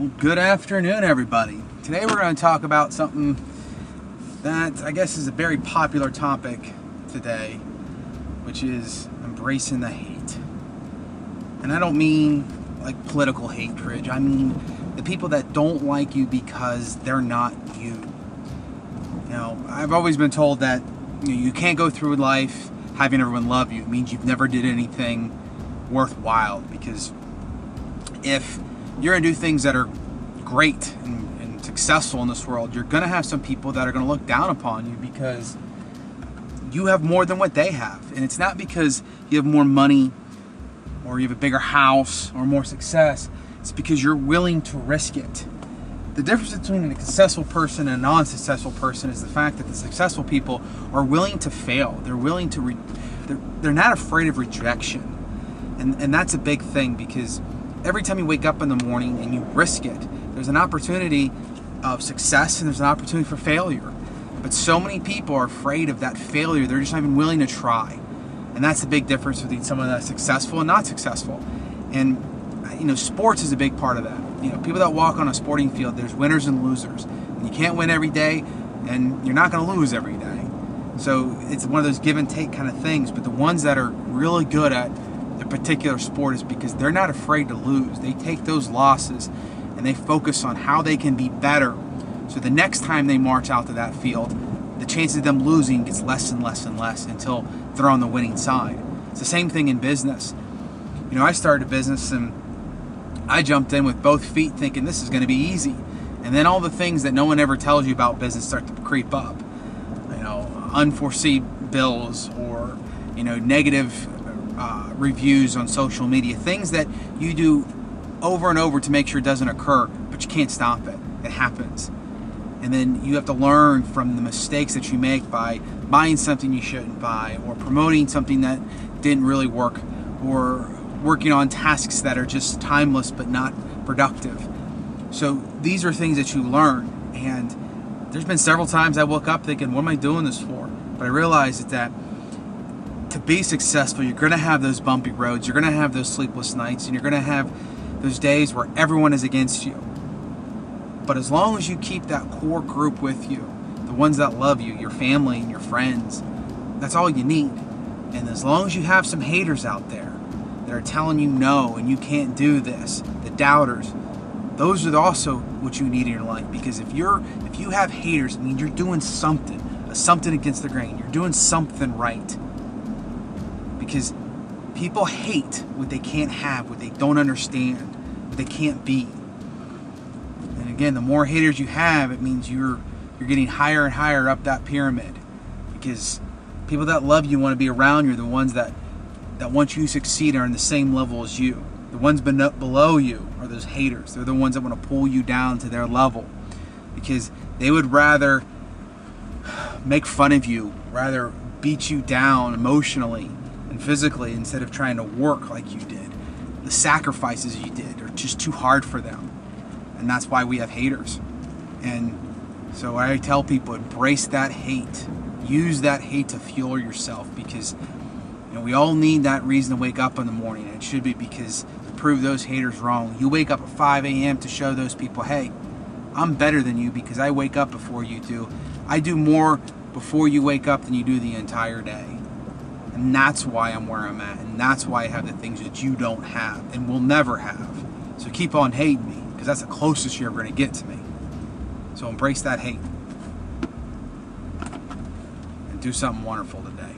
Good afternoon, everybody. Today we're going to talk about something that I guess is a very popular topic today, which is embracing the hate. And I don't mean like political hatred, I mean the people that don't like you because they're not you. You know, I've always been told that you, know, you can't go through life having everyone love you. It means you've never did anything worthwhile because if you're gonna do things that are great and, and successful in this world, you're gonna have some people that are gonna look down upon you because you have more than what they have. And it's not because you have more money or you have a bigger house or more success, it's because you're willing to risk it. The difference between a successful person and a non successful person is the fact that the successful people are willing to fail. They're willing to, re- they're, they're not afraid of rejection. And, and that's a big thing because every time you wake up in the morning and you risk it, there's an opportunity of success and there's an opportunity for failure. But so many people are afraid of that failure, they're just not even willing to try. And that's the big difference between someone that's successful and not successful. And you know, sports is a big part of that. You know, people that walk on a sporting field, there's winners and losers. And you can't win every day, and you're not going to lose every day. So it's one of those give and take kind of things. But the ones that are really good at a particular sport is because they're not afraid to lose. They take those losses and they focus on how they can be better. So the next time they march out to that field, the chance of them losing gets less and less and less until they're on the winning side. It's the same thing in business. You know, I started a business and I jumped in with both feet thinking this is going to be easy. And then all the things that no one ever tells you about business start to creep up. You know, unforeseen bills or, you know, negative uh, reviews on social media, things that you do over and over to make sure it doesn't occur, but you can't stop it. It happens. And then you have to learn from the mistakes that you make by buying something you shouldn't buy, or promoting something that didn't really work, or working on tasks that are just timeless but not productive. So these are things that you learn. And there's been several times I woke up thinking, what am I doing this for? But I realized that to be successful, you're going to have those bumpy roads, you're going to have those sleepless nights, and you're going to have those days where everyone is against you. But as long as you keep that core group with you, the ones that love you, your family and your friends, that's all you need. And as long as you have some haters out there that are telling you no and you can't do this, the doubters, those are also what you need in your life. Because if you're if you have haters, I mean you're doing something, something against the grain. You're doing something right because people hate what they can't have, what they don't understand, what they can't be. And again, the more haters you have, it means you're you're getting higher and higher up that pyramid because people that love you want to be around you are the ones that that want you to succeed are in the same level as you. The ones below you are those haters. They're the ones that want to pull you down to their level because they would rather make fun of you, rather beat you down emotionally physically instead of trying to work like you did. The sacrifices you did are just too hard for them. And that's why we have haters. And so I tell people embrace that hate. Use that hate to fuel yourself because you know we all need that reason to wake up in the morning. And it should be because to prove those haters wrong. You wake up at 5 a.m. to show those people, hey, I'm better than you because I wake up before you do. I do more before you wake up than you do the entire day. And that's why I'm where I'm at. And that's why I have the things that you don't have and will never have. So keep on hating me because that's the closest you're ever going to get to me. So embrace that hate and do something wonderful today.